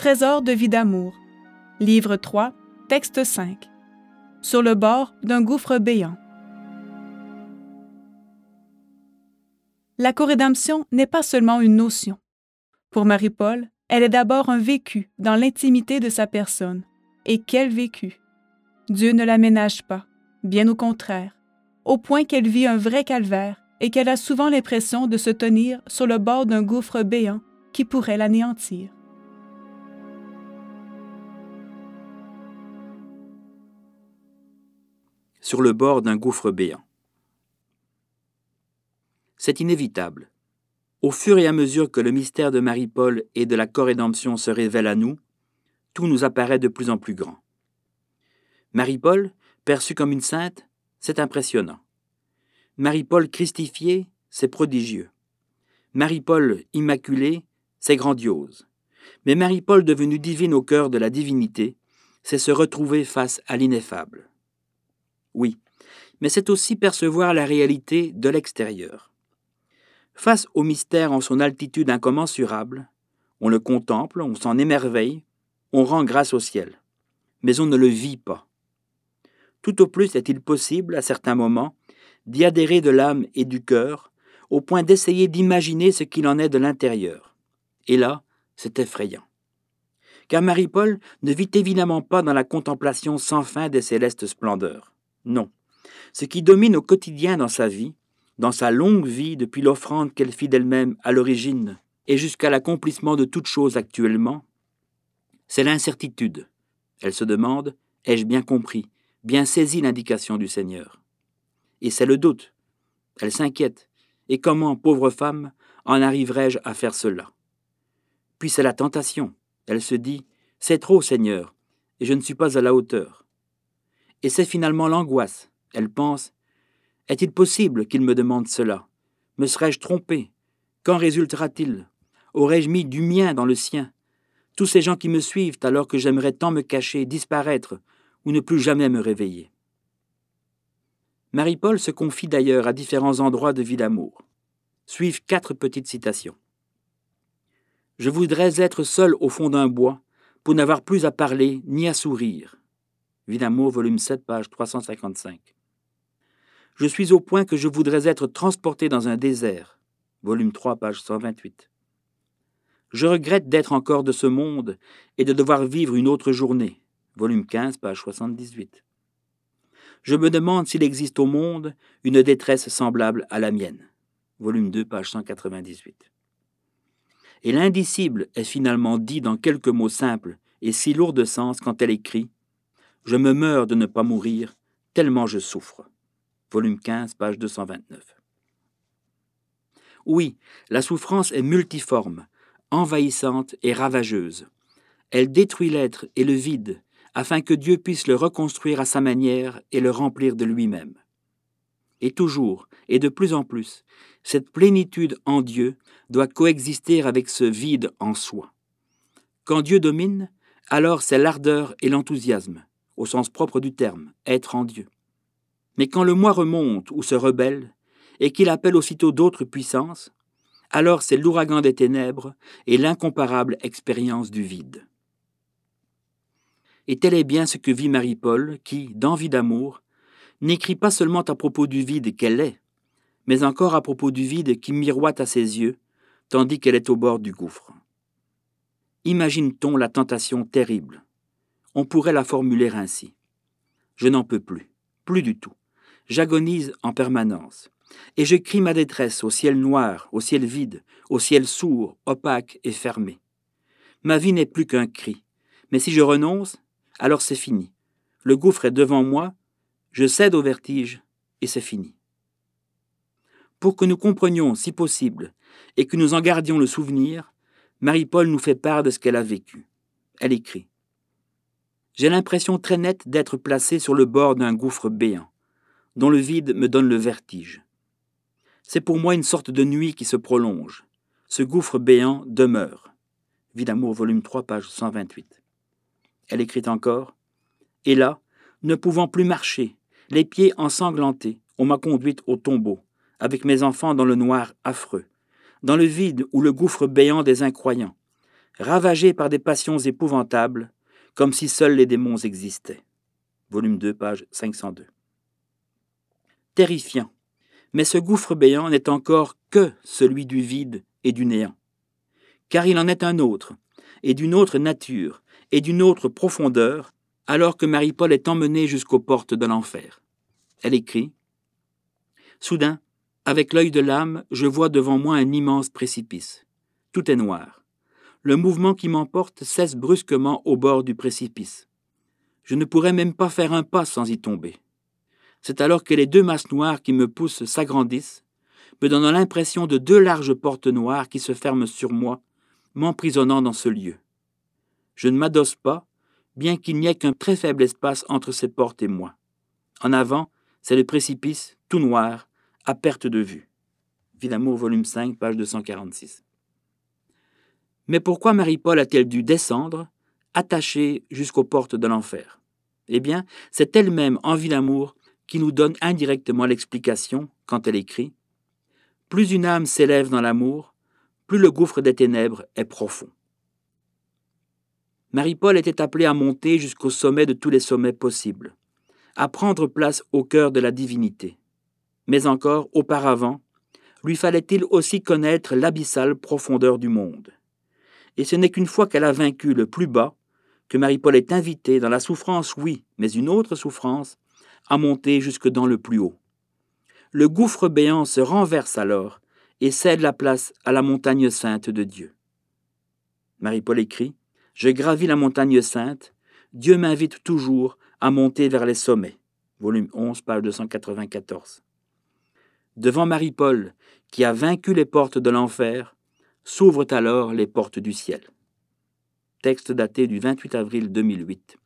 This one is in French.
Trésor de vie d'amour. Livre 3, texte 5. Sur le bord d'un gouffre béant. La corédemption n'est pas seulement une notion. Pour Marie-Paul, elle est d'abord un vécu dans l'intimité de sa personne. Et quel vécu! Dieu ne l'aménage pas, bien au contraire, au point qu'elle vit un vrai calvaire et qu'elle a souvent l'impression de se tenir sur le bord d'un gouffre béant qui pourrait l'anéantir. Sur le bord d'un gouffre béant. C'est inévitable. Au fur et à mesure que le mystère de Marie-Paul et de la corédemption se révèle à nous, tout nous apparaît de plus en plus grand. Marie-Paul, perçue comme une sainte, c'est impressionnant. Marie-Paul christifiée, c'est prodigieux. Marie-Paul immaculée, c'est grandiose. Mais Marie-Paul devenue divine au cœur de la divinité, c'est se retrouver face à l'ineffable. Oui, mais c'est aussi percevoir la réalité de l'extérieur. Face au mystère en son altitude incommensurable, on le contemple, on s'en émerveille, on rend grâce au ciel. Mais on ne le vit pas. Tout au plus est-il possible, à certains moments, d'y adhérer de l'âme et du cœur, au point d'essayer d'imaginer ce qu'il en est de l'intérieur. Et là, c'est effrayant. Car Marie-Paul ne vit évidemment pas dans la contemplation sans fin des célestes splendeurs. Non. Ce qui domine au quotidien dans sa vie, dans sa longue vie depuis l'offrande qu'elle fit d'elle-même à l'origine et jusqu'à l'accomplissement de toutes choses actuellement, c'est l'incertitude. Elle se demande, ai-je bien compris, bien saisi l'indication du Seigneur? Et c'est le doute. Elle s'inquiète. Et comment, pauvre femme, en arriverai-je à faire cela? Puis c'est la tentation. Elle se dit, c'est trop, Seigneur, et je ne suis pas à la hauteur. Et c'est finalement l'angoisse. Elle pense, est-il possible qu'il me demande cela? Me serais-je trompé? Qu'en résultera-t-il? Aurais-je mis du mien dans le sien? Tous ces gens qui me suivent alors que j'aimerais tant me cacher, disparaître, ou ne plus jamais me réveiller. Marie-Paul se confie d'ailleurs à différents endroits de vie d'amour. Suivent quatre petites citations. Je voudrais être seul au fond d'un bois, pour n'avoir plus à parler ni à sourire. Vie d'amour, volume 7, page 355. Je suis au point que je voudrais être transporté dans un désert. Volume 3, page 128. Je regrette d'être encore de ce monde et de devoir vivre une autre journée. Volume 15, page 78. Je me demande s'il existe au monde une détresse semblable à la mienne. Volume 2, page 198. Et l'indicible est finalement dit dans quelques mots simples et si lourds de sens quand elle écrit Je me meurs de ne pas mourir, tellement je souffre volume 15, page 229. Oui, la souffrance est multiforme, envahissante et ravageuse. Elle détruit l'être et le vide, afin que Dieu puisse le reconstruire à sa manière et le remplir de lui-même. Et toujours, et de plus en plus, cette plénitude en Dieu doit coexister avec ce vide en soi. Quand Dieu domine, alors c'est l'ardeur et l'enthousiasme, au sens propre du terme, être en Dieu. Mais quand le moi remonte ou se rebelle, et qu'il appelle aussitôt d'autres puissances, alors c'est l'ouragan des ténèbres et l'incomparable expérience du vide. Et tel est bien ce que vit Marie-Paul, qui, dans Vie d'amour, n'écrit pas seulement à propos du vide qu'elle est, mais encore à propos du vide qui miroite à ses yeux, tandis qu'elle est au bord du gouffre. Imagine-t-on la tentation terrible On pourrait la formuler ainsi. Je n'en peux plus, plus du tout j'agonise en permanence. Et je crie ma détresse au ciel noir, au ciel vide, au ciel sourd, opaque et fermé. Ma vie n'est plus qu'un cri. Mais si je renonce, alors c'est fini. Le gouffre est devant moi, je cède au vertige, et c'est fini. Pour que nous comprenions, si possible, et que nous en gardions le souvenir, Marie-Paul nous fait part de ce qu'elle a vécu. Elle écrit J'ai l'impression très nette d'être placée sur le bord d'un gouffre béant dont le vide me donne le vertige. C'est pour moi une sorte de nuit qui se prolonge. Ce gouffre béant demeure. Vie d'amour, volume 3, page 128. Elle écrit encore Et là, ne pouvant plus marcher, les pieds ensanglantés, on m'a conduite au tombeau, avec mes enfants dans le noir affreux, dans le vide ou le gouffre béant des incroyants, ravagé par des passions épouvantables, comme si seuls les démons existaient. Volume 2, page 502. Terrifiant, mais ce gouffre béant n'est encore que celui du vide et du néant, car il en est un autre, et d'une autre nature, et d'une autre profondeur, alors que Marie-Paul est emmenée jusqu'aux portes de l'enfer. Elle écrit Soudain, avec l'œil de l'âme, je vois devant moi un immense précipice. Tout est noir. Le mouvement qui m'emporte cesse brusquement au bord du précipice. Je ne pourrais même pas faire un pas sans y tomber. C'est alors que les deux masses noires qui me poussent s'agrandissent, me donnant l'impression de deux larges portes noires qui se ferment sur moi, m'emprisonnant dans ce lieu. Je ne m'adosse pas, bien qu'il n'y ait qu'un très faible espace entre ces portes et moi. En avant, c'est le précipice, tout noir, à perte de vue. Villamour, volume 5, page 246. Mais pourquoi Marie-Paul a-t-elle dû descendre, attachée jusqu'aux portes de l'enfer? Eh bien, c'est elle-même, en Villamour, qui nous donne indirectement l'explication quand elle écrit Plus une âme s'élève dans l'amour, plus le gouffre des ténèbres est profond. Marie-Paul était appelée à monter jusqu'au sommet de tous les sommets possibles, à prendre place au cœur de la divinité. Mais encore, auparavant, lui fallait-il aussi connaître l'abyssale profondeur du monde. Et ce n'est qu'une fois qu'elle a vaincu le plus bas que Marie-Paul est invitée, dans la souffrance, oui, mais une autre souffrance, à monter jusque dans le plus haut. Le gouffre béant se renverse alors et cède la place à la montagne sainte de Dieu. Marie-Paul écrit je gravis la montagne sainte, Dieu m'invite toujours à monter vers les sommets. Volume 11, page 294. Devant Marie-Paul, qui a vaincu les portes de l'enfer, s'ouvrent alors les portes du ciel. Texte daté du 28 avril 2008.